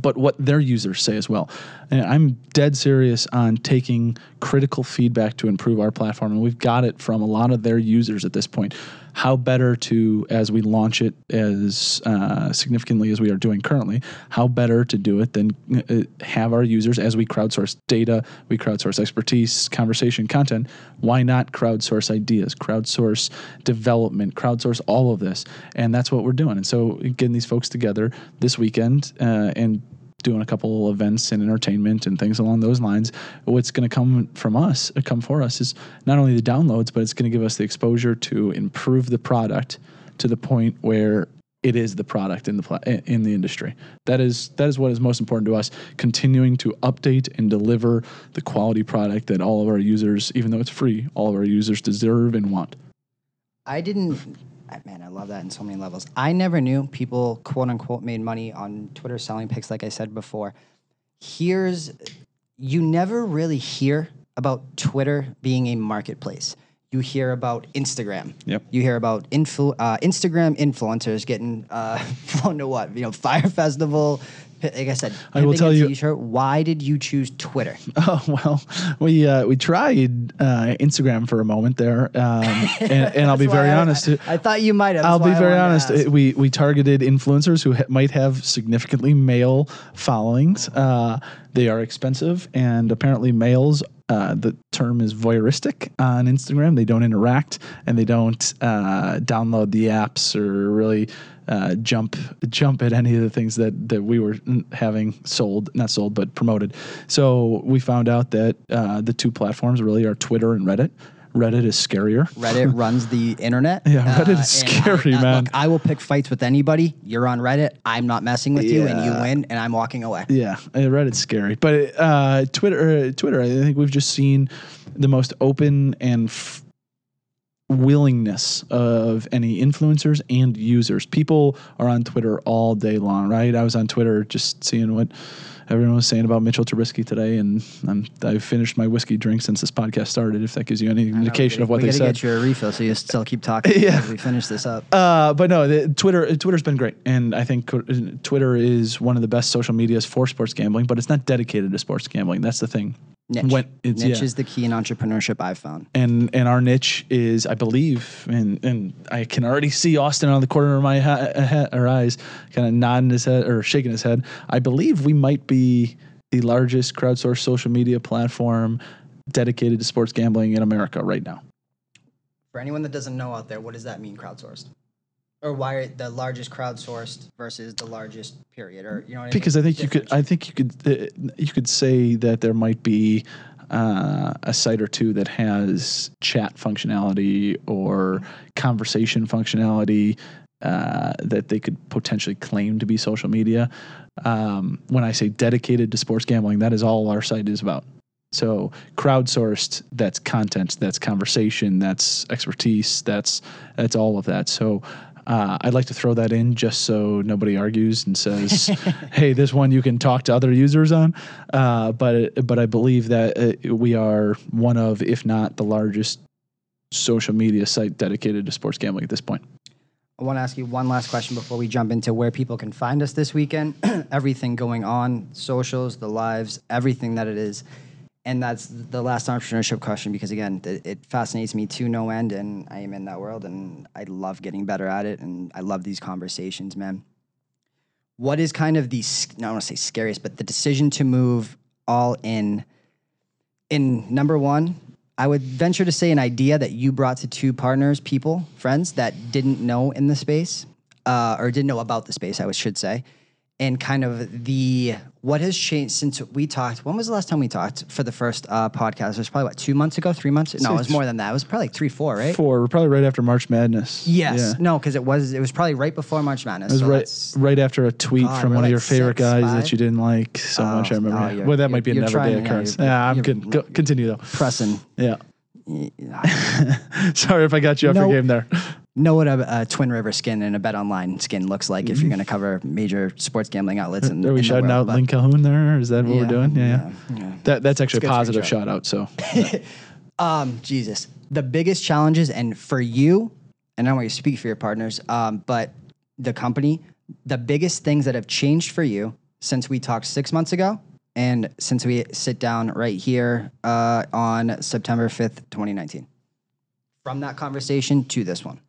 but what their users say as well. And I'm dead serious on taking critical feedback to improve our platform. And we've got it from a lot of their users at this point. How better to, as we launch it as uh, significantly as we are doing currently, how better to do it than uh, have our users, as we crowdsource data, we crowdsource expertise, conversation, content. Why not crowdsource ideas, crowdsource development, crowdsource all of this? And that's what we're doing. And so getting these folks together this weekend uh, and doing a couple events and entertainment and things along those lines. What's going to come from us, come for us, is not only the downloads, but it's going to give us the exposure to improve the product to the point where it is the product in the in the industry. That is that is what is most important to us. Continuing to update and deliver the quality product that all of our users, even though it's free, all of our users deserve and want. I didn't. Man, I love that in so many levels. I never knew people quote unquote made money on Twitter selling picks, like I said before. Here's you never really hear about Twitter being a marketplace. You hear about Instagram. Yep. You hear about influ- uh, Instagram influencers getting uh, <laughs> flown to what? You know, Fyre Festival, Like I said, I will tell you- T-shirt. Why did you choose Twitter? <laughs> Oh well, we uh, we tried uh, Instagram for a moment there, um, <laughs> and, and I'll be very I- honest. I, I thought you might have. I'll be very honest. uh, We we targeted influencers who ha- might have significantly male followings. Uh, they are expensive, and apparently males. Uh, the term is voyeuristic on Instagram. They don't interact and they don't uh, download the apps or really uh, jump jump at any of the things that that we were having sold, not sold, but promoted. So we found out that uh, the two platforms really are Twitter and Reddit. Reddit is scarier. Reddit <laughs> runs the internet. Yeah, Reddit is scary, I, uh, man. Look, I will pick fights with anybody. You're on Reddit. I'm not messing with you, and you Yeah. win, and I'm walking away. Yeah, uh, Reddit's scary, but uh, Twitter, uh, Twitter. I think we've just seen the most open and f- willingness of any influencers and users. People are on Twitter all day long, right? I was on Twitter just seeing what everyone was saying about Mitchell Trubisky today, and I'm, I finished my whiskey drink since this podcast started. If that gives you any indication of what we they said. get you a refill, so you still keep talking. <laughs> Yeah. as we finish this up. Uh, but no, the, Twitter Twitter's been great, and I think Twitter is one of the best social medias for sports gambling. But it's not dedicated to sports gambling. That's the thing. Niche. When it's, Niche yeah. is the key in entrepreneurship I've found. and and our niche is, I believe, and and I can already see Austin on the corner of my ha- or eyes, kind of nodding his head or shaking his head. I believe we might be the largest crowdsourced social media platform dedicated to sports gambling in America right now. For anyone that doesn't know out there, what does that mean, crowdsourced? Or why are the largest crowdsourced versus the largest period? Or you know, what I mean? because I think you could. I think you could. Uh, you could say that there might be uh, a site or two that has chat functionality or conversation functionality uh, that they could potentially claim to be social media. Um, when I say dedicated to sports gambling, that is all our site is about. So crowdsourced, that's content, that's conversation, that's expertise, that's that's all of that. So uh, I'd like to throw that in just so nobody argues and says, <laughs> "Hey, this one you can talk to other users on." Uh, but but I believe that uh, we are one of, if not the largest, social media site dedicated to sports gambling at this point. I want to ask you one last question before we jump into where people can find us this weekend. <clears throat> everything going on, socials, the lives, everything that it is. And that's the last entrepreneurship question because, again, it, it fascinates me to no end. And I am in that world and I love getting better at it. And I love these conversations, man. What is kind of the, I don't want to say scariest, but the decision to move all in? In number one, I would venture to say an idea that you brought to two partners, people, friends that didn't know in the space, uh, or didn't know about the space, I should say, and kind of the what has changed since we talked. When was the last time we talked for the first uh, podcast? It was probably what two months ago, three months? No, it was more than that. It was probably like three, four, right? Four, probably right after March Madness. Yes, Yeah. no, because it was it was probably right before March Madness. It was so right, right after a tweet God, from we're one of your favorite six, guys five? that you didn't like so Oh, much. I remember. oh, well, that might be a you're trying- day yeah, occurrence. you're- Yeah, I'm good. Go, continue though. pressing. <laughs> Yeah. <laughs> Sorry if I got you off No. your game there. Know what a, a Twin River skin and a BetOnline skin looks like if you're Mm-hmm. going to cover major sports gambling outlets. In, Are we in shouting world, out Link Calhoun there? Is that what we're doing? Yeah, yeah. yeah, yeah. That that's actually a positive shout out. So <laughs> Um, Jesus, the biggest challenges, and for you, and I don't want you to speak for your partners, um, but the company, the biggest things that have changed for you since we talked six months ago, and since we sit down right here uh, on September fifth, twenty nineteen. From that conversation to this one,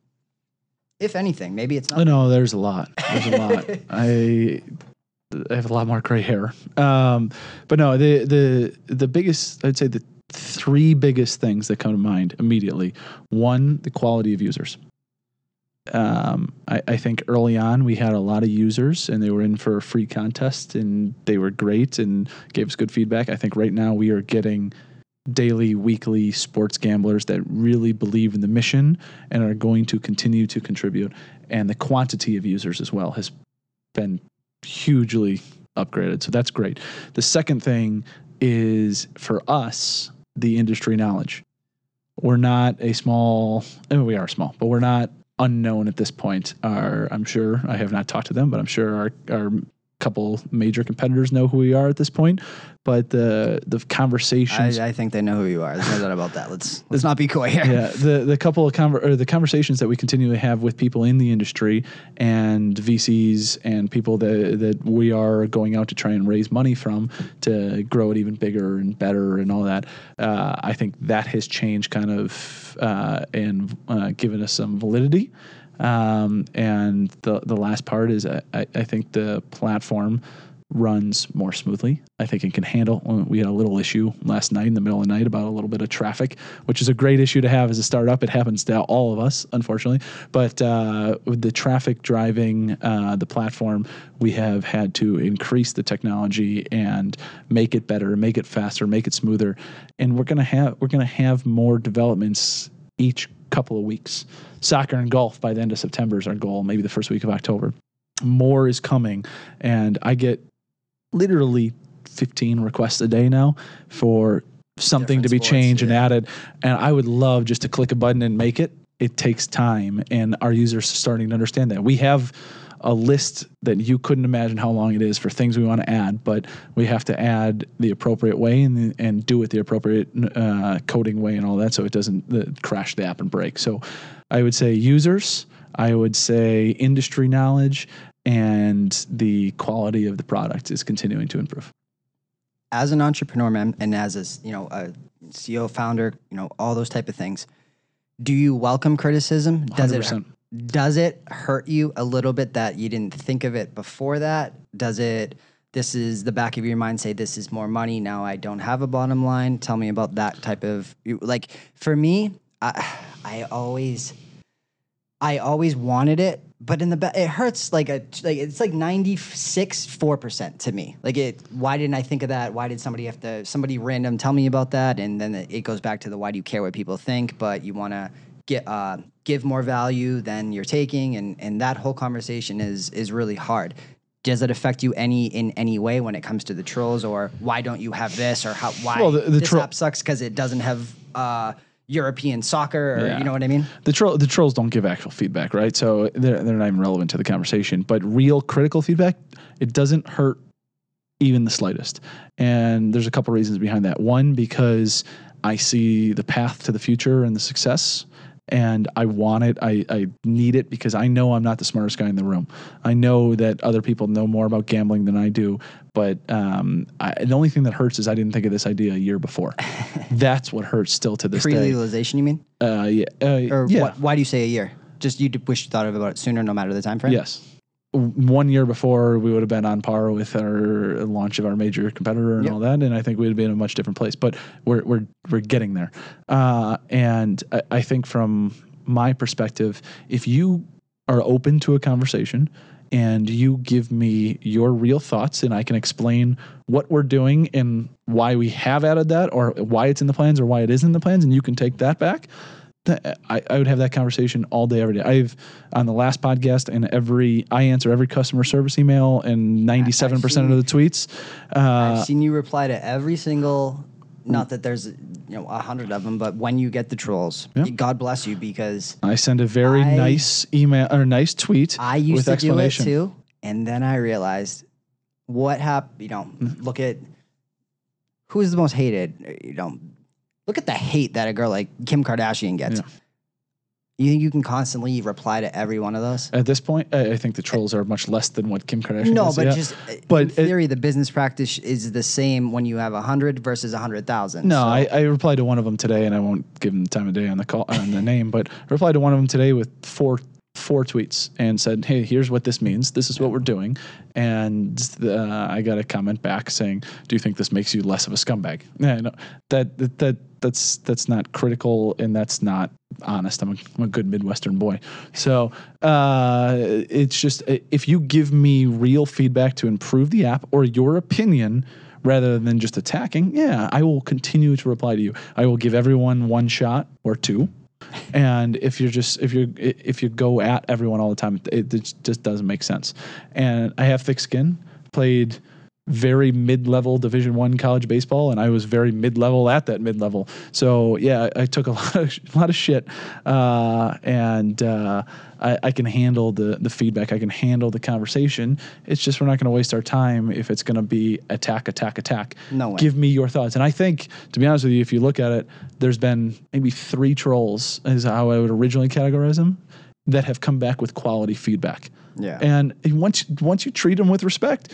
if anything, maybe it's not. no, there's a lot. There's a lot. I <laughs> I have a lot more gray hair. Um, but no, the the the biggest I'd say the three biggest things that come to mind immediately. One, the quality of users. Um, I, I think early on we had a lot of users and they were in for a free contest and they were great and gave us good feedback. I think right now we are getting daily, weekly sports gamblers that really believe in the mission and are going to continue to contribute. And the quantity of users as well has been hugely upgraded. So that's great. The second thing is for us, the industry knowledge. We're not a small, I mean, we are small, but we're not unknown at this point. Our, I'm sure, I have not talked to them, but I'm sure our, our couple major competitors know who we are at this point, but the the conversations. I, I think they know who you are. There's no doubt about that. Let's <laughs> let's not be coy here. yeah, the the couple of conver- or the conversations that we continue to have with people in the industry and VCs and people that that we are going out to try and raise money from to grow it even bigger and better and all that. Uh, I think that has changed kind of uh, and uh, given us some validity. Um, and the the last part is I, I think the platform runs more smoothly. I think it can handle. We had a little issue last night in the middle of the night about a little bit of traffic, which is a great issue to have as a startup. It happens to all of us, unfortunately. But uh, with the traffic driving uh, the platform, we have had to increase the technology and make it better, make it faster, make it smoother. And we're gonna have we're gonna have more developments each couple of weeks. Soccer and golf by the end of September is our goal. Maybe the first week of October. More is coming, and I get literally 15 requests a day now for something Different to be sports, changed and added. And I would love just to click a button and make it. It takes time, and our users are starting to understand that. We have a list that you couldn't imagine how long it is for things we want to add, but we have to add the appropriate way and, and do it the appropriate uh, coding way and all that so it doesn't uh, crash the app and break. So I would say users, I would say industry knowledge, and the quality of the product is continuing to improve. As an entrepreneur, man, and as a you know a CEO, founder, you know all those type of things. Do you welcome criticism? Does it 100%. Does it hurt you a little bit that you didn't think of it before that? Does it? This is the back of your mind. Say this is more money. Now I don't have a bottom line. Tell me about that type of like. For me, I, I always, I always wanted it, but in the back, it hurts like a like it's like ninety six four percent to me. Like it. Why didn't I think of that? Why did somebody have to somebody random tell me about that? And then it goes back to the why do you care what people think? But you want to get uh, give more value than you're taking, and and that whole conversation is is really hard. Does it affect you any in any way when it comes to the trolls, or why don't you have this, or how why Well, the- the this troll- app sucks because it doesn't have uh, European soccer, or Yeah. you know what I mean? the troll the trolls don't give actual feedback, right? So they're they're not even relevant to the conversation. But real critical feedback, it doesn't hurt even the slightest. And there's a couple reasons behind that. One, because I see the path to the future and the success. And I want it. I, I need it because I know I'm not the smartest guy in the room. I know that other people know more about gambling than I do. But um, I, the only thing that hurts is I didn't think of this idea a year before. <laughs> That's what hurts still to this Pre day. legalization, you mean? Uh, yeah, uh, Or yeah. what, why do you say a year? Just you wish you thought about it sooner, no matter the time frame. Yes. One year before, we would have been on par with our launch of our major competitor and Yep. all that, and I think we'd be in a much different place. But we're we're we're getting there, uh, and I, I think from my perspective, if you are open to a conversation and you give me your real thoughts, and I can explain what we're doing and why we have added that, or why it's in the plans, or why it isn't in the plans, and you can take that back that I, I would have that conversation all day, every day. I've on the last podcast and every I answer every customer service email and ninety seven percent of the tweets. Uh, I've seen you reply to every single. Not that there's you know a hundred of them, but when you get the trolls, Yeah. God bless you because I send a very I- nice email or nice tweet I used with to do it too, and then I realized what happened. You know, Mm-hmm. look at who's the most hated. You know, look at the hate that a girl like Kim Kardashian gets. Yeah. You think you can constantly reply to every one of those? At this point, I, think the trolls are much less than what Kim Kardashian. No, does, but yeah. just uh, But in it- theory, the business practice is the same when you have a hundred versus a hundred thousand. No, I, I replied to one of them today, and I won't give him the time of day on the call on the name, but I replied to one of them today with four four tweets and said, "Hey, here's what this means. This is what we're doing." And uh, I got a comment back saying, "Do you think this makes you less of a scumbag?" Yeah, no, that that, that that's that's not critical, and that's not honest. I'm a, I'm a good Midwestern boy, so uh, it's just if you give me real feedback to improve the app or your opinion rather than just attacking, yeah, I will continue to reply to you. I will give everyone one shot or two. And if you're just if you if you go at everyone all the time, it, it just doesn't make sense. And I have thick skin. Played very mid-level Division One college baseball, and I was very mid-level at that mid-level. So yeah, I, I took a <laughs> lot of a lot of shit, uh, and uh, I, I can handle the the feedback. I can handle the conversation. It's just we're not going to waste our time if it's going to be attack, attack, attack. No way. Give me your thoughts. And I think, to be honest with you, if you look at it, there's been maybe three trolls, is how I would originally categorize them, that have come back with quality feedback. Yeah. And once once you treat them with respect,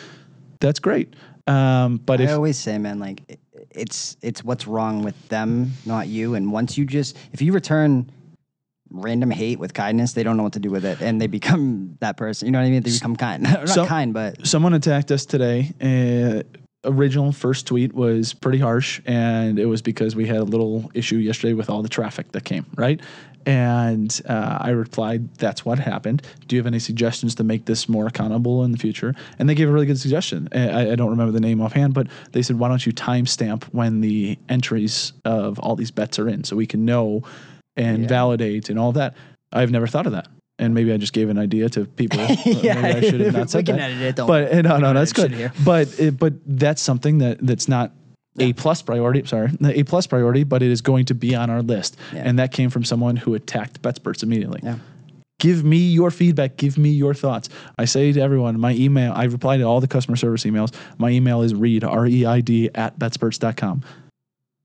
that's great. Um, but I if always say, man, like it- it's it's what's wrong with them, not you. And once you just if you return random hate with kindness, they don't know what to do with it, and they become that person. You know what I mean? They become kind, <laughs> not So- kind, but someone attacked us today. Uh, original first tweet was pretty harsh, and it was because we had a little issue yesterday with all the traffic that came right. And uh, I replied, "That's what happened. Do you have any suggestions to make this more accountable in the future?" And they gave a really good suggestion. I, I don't remember the name offhand, but they said, "Why don't you timestamp when the entries of all these bets are in, so we can know and Yeah. validate and all that?" I've never thought of that. And maybe I just gave an idea to people. yeah, <laughs> maybe I should have not <laughs> said we can that edit it. Don't but no, no, that's good. But it, but that's something that that's not a plus priority. Sorry, <laughs> a plus priority, but it is going to be on our list, Yeah. and that came from someone who attacked BetSperts immediately. Yeah. Give me your feedback. Give me your thoughts. I say to everyone, my email, I reply to all the customer service emails. My email is Reid, R E I D, at betsperts.com.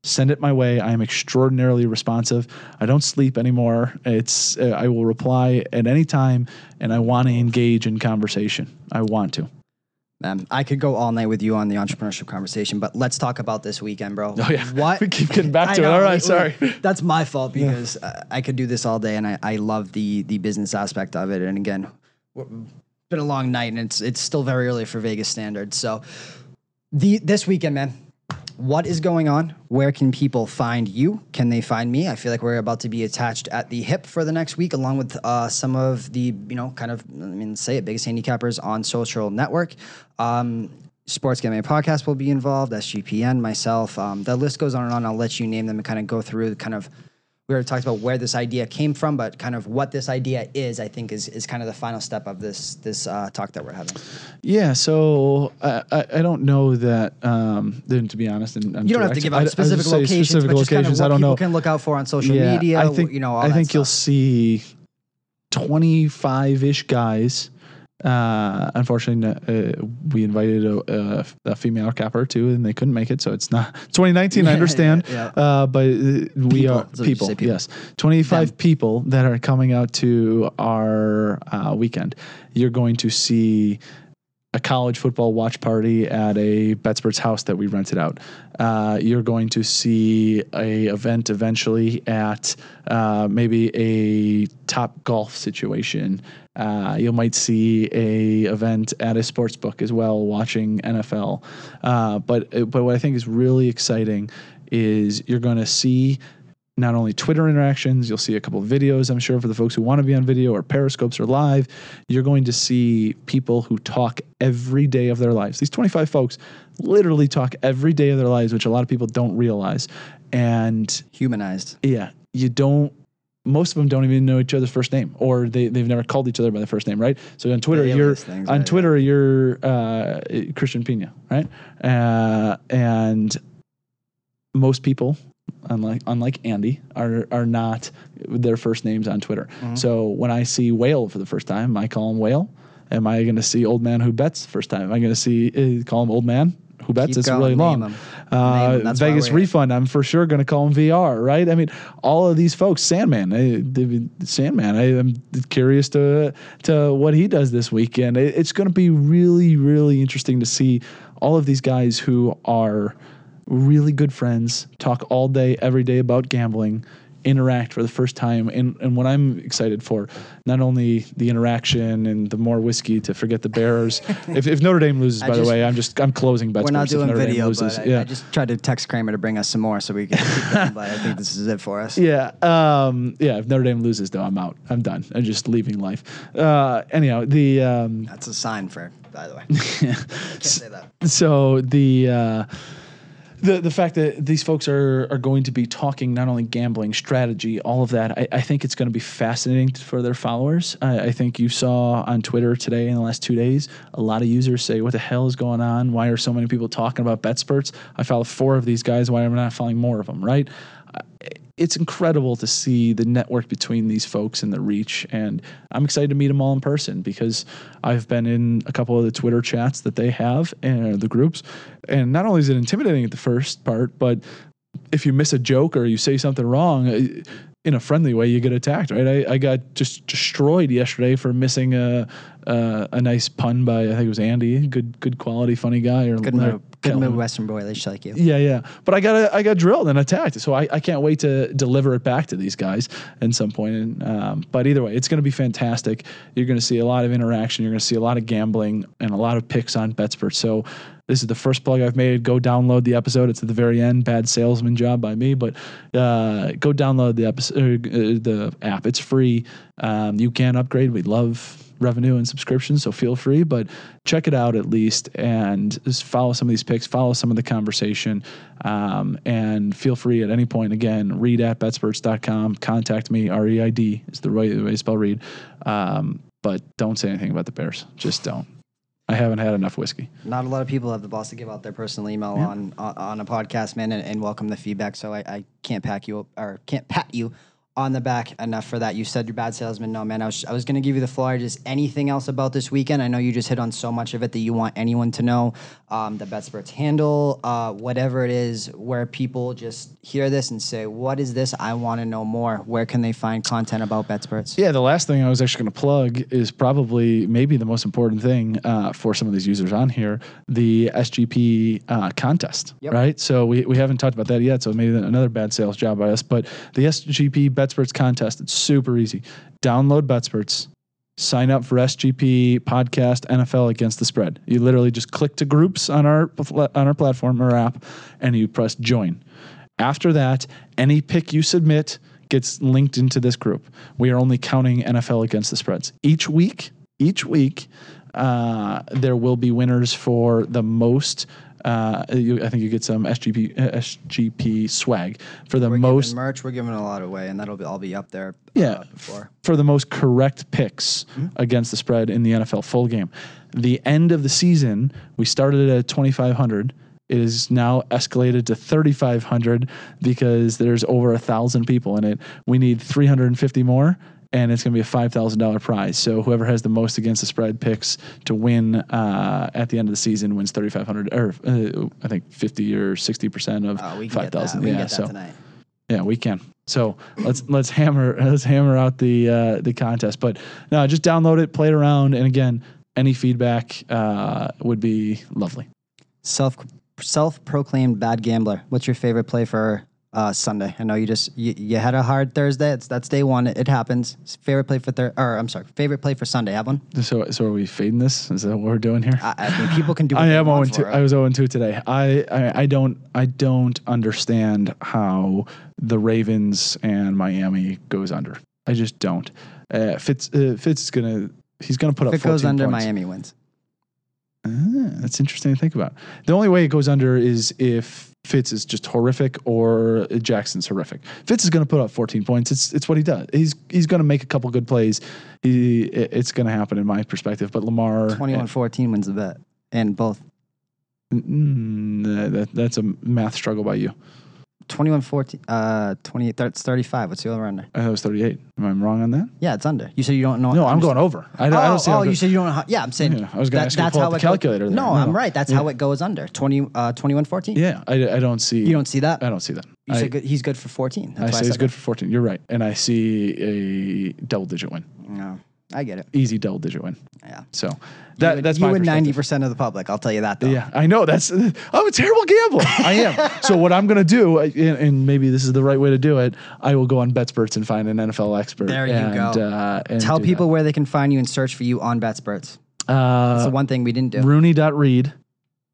Send it my way. I am extraordinarily responsive. I don't sleep anymore. It's uh, I will reply at any time, and I want to engage in conversation. I want to. Man, I could go all night with you on the entrepreneurship conversation, but let's talk about this weekend, bro. Oh yeah, <laughs> What? We keep getting back <laughs> I to it. All right, we- right, we- sorry. <laughs> That's my fault because uh, I could do this all day, and I, I love the the business aspect of it. And again, it's been a long night, and it's it's still very early for Vegas standards. So, the this weekend, man, what is going on? Where can people find you? Can they find me? I feel like we're about to be attached at the hip for the next week, along with uh, some of the you know kind of I mean say it biggest handicappers on social network. Um, Sports Gambling Podcast will be involved, SGPN, myself. Um, the list goes on and on. I'll let you name them and kind of go through the kind of. We already talked about where this idea came from, but kind of what this idea is, I think, is is kind of the final step of this this uh, talk that we're having. Yeah, so I, I, I don't know that. Um, then to be honest, and I'm You don't have to give out I specific gonna locations, specific but just kind of what I don't people know. can look out for on social yeah, media. I think you know, I think you'll see twenty five ish guys. Uh, unfortunately, uh, we invited a, a, a female capper too, and they couldn't make it. So it's not 2019. I <laughs> understand, yeah, Uh, but uh, we People. are So people, people. Yes, 25 people that are coming out to our uh, weekend. You're going to see a college football watch party at a BetSpert's house that we rented out. Uh, you're going to see a event eventually at uh, maybe a Topgolf situation. Uh, you might see a event at a sports book as well, watching NFL. Uh, but but what I think is really exciting is you're going to see not only Twitter interactions, you'll see a couple of videos, I'm sure, for the folks who want to be on video or periscopes or live. You're going to see people who talk every day of their lives. These 25 folks literally talk every day of their lives, which a lot of people don't realize. And humanized. yeah, you don't. Most of them don't even know each other's first name, or they they've never called each other by their first name, right? So on Twitter, you're things, on right, Twitter, you're uh, Christian Pina, right? Uh, and most people, unlike unlike Andy, are are not their first names on Twitter. Mm-hmm. So when I see Whale for the first time, I call him Whale. Am I going to see Old Man Who Bets first time? Am I going to see uh, call him Old Man Who Bets? Keep it's going, really long. Uh. Vegas refund. I'm for sure going to call him VR, right? I mean, all of these folks. Sandman, I, David Sandman. I, am curious to to what he does this weekend. It, it's going to be really, really interesting to see all of these guys who are really good friends, talk all day, every day about gambling, interact for the first time. And, and what I'm excited for, not only the interaction and the more whiskey to forget the Bears. <laughs> if, if Notre Dame loses, I by just- the way, I'm just I'm closing bets. We're not doing video, loses. but I, I just tried to text Kramer to bring us some more so we can keep going, but I think this is it for us. <laughs> Yeah. Um, yeah. If Notre Dame loses, though, I'm out. I'm done. I'm just leaving life. Uh, anyhow, the um, That's a sign for, by the way. <laughs> Can't say that. so the uh, the the fact that these folks are are going to be talking not only gambling strategy, all of that, I, I think it's going to be fascinating for their followers. I, I think you saw on Twitter today in the last two days, a lot of users say, "What the hell is going on? Why are so many people talking about BetSperts? I follow four of these guys. Why am I not following more of them?" Right? It's incredible to see the network between these folks and the reach. And I'm excited to meet them all in person because I've been in a couple of the Twitter chats that they have and the groups. And not only is it intimidating at the first part, but if you miss a joke or you say something wrong, uh, in a friendly way, you get attacked, right? I, I got just destroyed yesterday for missing a, a, a nice pun by I think it was Andy, good good quality, funny guy, or Good, good Midwestern boy. They should like you. Yeah, yeah. But I got I got drilled and attacked, so I, I can't wait to deliver it back to these guys at some point. And, um, but either way, it's going to be fantastic. You're going to see a lot of interaction. You're going to see a lot of gambling and a lot of picks on BetSpert. So this is the first plug I've made. Go download the episode. It's at the very end. Bad salesman job by me, but uh, go download the episode, uh, the app. It's free. Um, you can upgrade. We love revenue and subscriptions, so feel free. But check it out at least, and just follow some of these picks. Follow some of the conversation, um, and feel free at any point. Again, Reid at betsperts.com. Contact me. R E I D is the right way to spell Reid. Um, but don't say anything about the Bears. Just don't. I haven't had enough whiskey. Not a lot of people have the balls to give out their personal email on, on on a podcast, man, and, and welcome the feedback. So I, I can't pack you up or can't pat you on the back enough for that. You said you're bad salesman. No, man, I was I was gonna give you the floor. Just anything else about this weekend? I know you just hit on so much of it that you want anyone to know. Um, the BetSperts handle, uh, whatever it is, where people just hear this and say, "What is this? I want to know more." Where can they find content about BetSperts? Yeah, the last thing I was actually going to plug is probably maybe the most important thing uh, for some of these users on here the SGP uh, contest, Yep. right? So we, we haven't talked about that yet. So maybe another bad sales job by us. But the SGP BetSperts contest, it's super easy. Download BetSperts, sign up for SGP podcast NFL against the spread. You literally just click to groups on our on our platform or app, and you press join. After that, any pick you submit gets linked into this group. We are only counting NFL against the spreads. Each week, each week, uh, there will be winners for the most. Uh, you, I think you get some SGP uh, SGP swag for the We're most merch. We're giving a lot away, and that'll be all be up there. Yeah. uh, before. for the most correct picks against the spread in the NFL full game. The end of the season, we started at 2,500. It is now escalated to 3,500 because there's over a thousand people in it. We need 350 more, and it's going to be a $5,000 prize. So whoever has the most against the spread picks to win uh, at the end of the season wins 3,500, or uh, I think 50 or 60 percent of Oh, we can get that. 5,000. We Yeah, so. tonight. Yeah, we can. So let's let's hammer <laughs> let's hammer out the uh, the contest. But no, just download it, play it around, and again, any feedback uh, would be lovely. Self self proclaimed bad gambler. What's your favorite play for uh, Sunday? I know you just you, you had a hard Thursday. It's that's day one. It, happens. Favorite play for thir- or I'm sorry, favorite play for Sunday. Have one. So so are we fading this? Is that what we're doing here? I, I mean, people can do. <laughs> What I they am want 0 2. for it. I was 0 2 today. I, I I don't I don't understand how the Ravens and Miami goes under. I just don't. Uh, Fitz uh, Fitz is gonna he's gonna put if up it goes under, points. Miami wins. Ah, that's interesting to think about. The only way it goes under is if Fitz is just horrific or Jackson's horrific. Fitz is going to put up 14 points. It's it's what he does. He's he's going to make a couple good plays. He it's going to happen in my perspective. But Lamar 21-14 wins the bet, and both Mm, that, that's a math struggle by you. 21-14, uh, 28. That's thirty five. What's the over under? I thought it was 38. Am I wrong on that? Yeah, it's under. You said you don't know. No, I'm going over. I don't, I oh, don't see. oh, it you goes. said you don't know. How, yeah, I'm saying. Yeah, I was gonna ask you to pull the it calculator there. no, No, I'm right. That's how it goes under. 20, uh, 21-14. yeah, I, I don't see. You don't see that. I don't see that. You I, said good, he's good for 14. That's I why say I he's said good for 14. You're right, and I see a double digit win. No, I get it. easy double digit win. Yeah. So that you that's you my and ninety percent of the public. I'll tell you that though. Yeah, I know. That's I'm a terrible gambler. I am. So what I'm going to do, and, and maybe this is the right way to do it, I will go on BetSperts and find an NFL expert. There you and, go. Uh, and Tell people where they can find you and search for you on BetSperts. Uh, That's the one thing we didn't do. Rooney.Reid.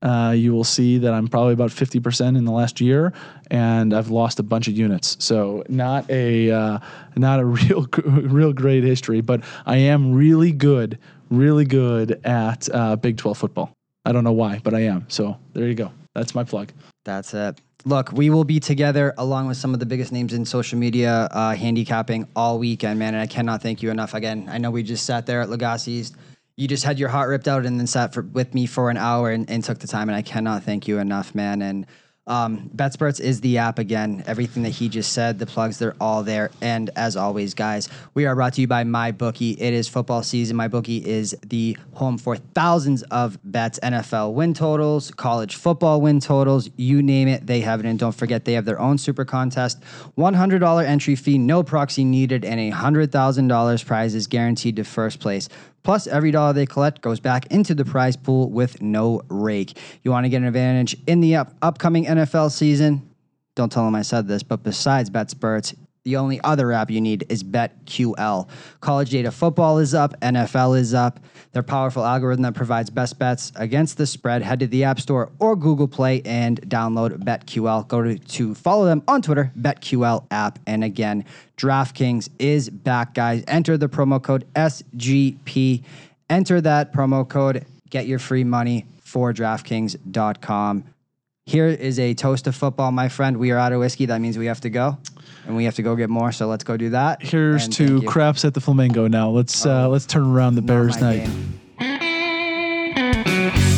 Uh, you will see that I'm probably about 50% in the last year, and I've lost a bunch of units. So not a uh, not a <laughs> real real great history, but I am really good, really good at uh, Big 12 football. I don't know why, but I am. So there you go. That's my plug. That's it. Look, we will be together along with some of the biggest names in social media uh, handicapping all weekend, man. And I cannot thank you enough. Again, I know we just sat there at Legacy's. You just had your heart ripped out and then sat for, with me for an hour and, and took the time. And I cannot thank you enough, man. And um, BetSperts is the app again. Everything that he just said, the plugs, they're all there. And as always, guys, we are brought to you by MyBookie. It is football season. MyBookie is the home for thousands of bets, NFL win totals, college football win totals, you name it, they have it. And don't forget, they have their own super contest, $100 entry fee, no proxy needed, and $100,000 prizes guaranteed to first place. Plus, every dollar they collect goes back into the prize pool with no rake. You want to get an advantage in the up- upcoming NFL season? Don't tell them I said this, but besides BetSperts, the only other app you need is BetQL. College data football is up, NFL is up. Their powerful algorithm that provides best bets against the spread. Head to the App Store or Google Play and download BetQL. Go to, to follow them on Twitter, BetQL app. And again, DraftKings is back, guys. Enter the promo code SGP. Enter that promo code. Get your free money for DraftKings.com. Here is a toast to football, my friend. We are out of whiskey. That means we have to go, and we have to go get more. So let's go do that. Here's and to craps at the Flamingo. Now let's uh, oh. let's turn around the Bears night. Game.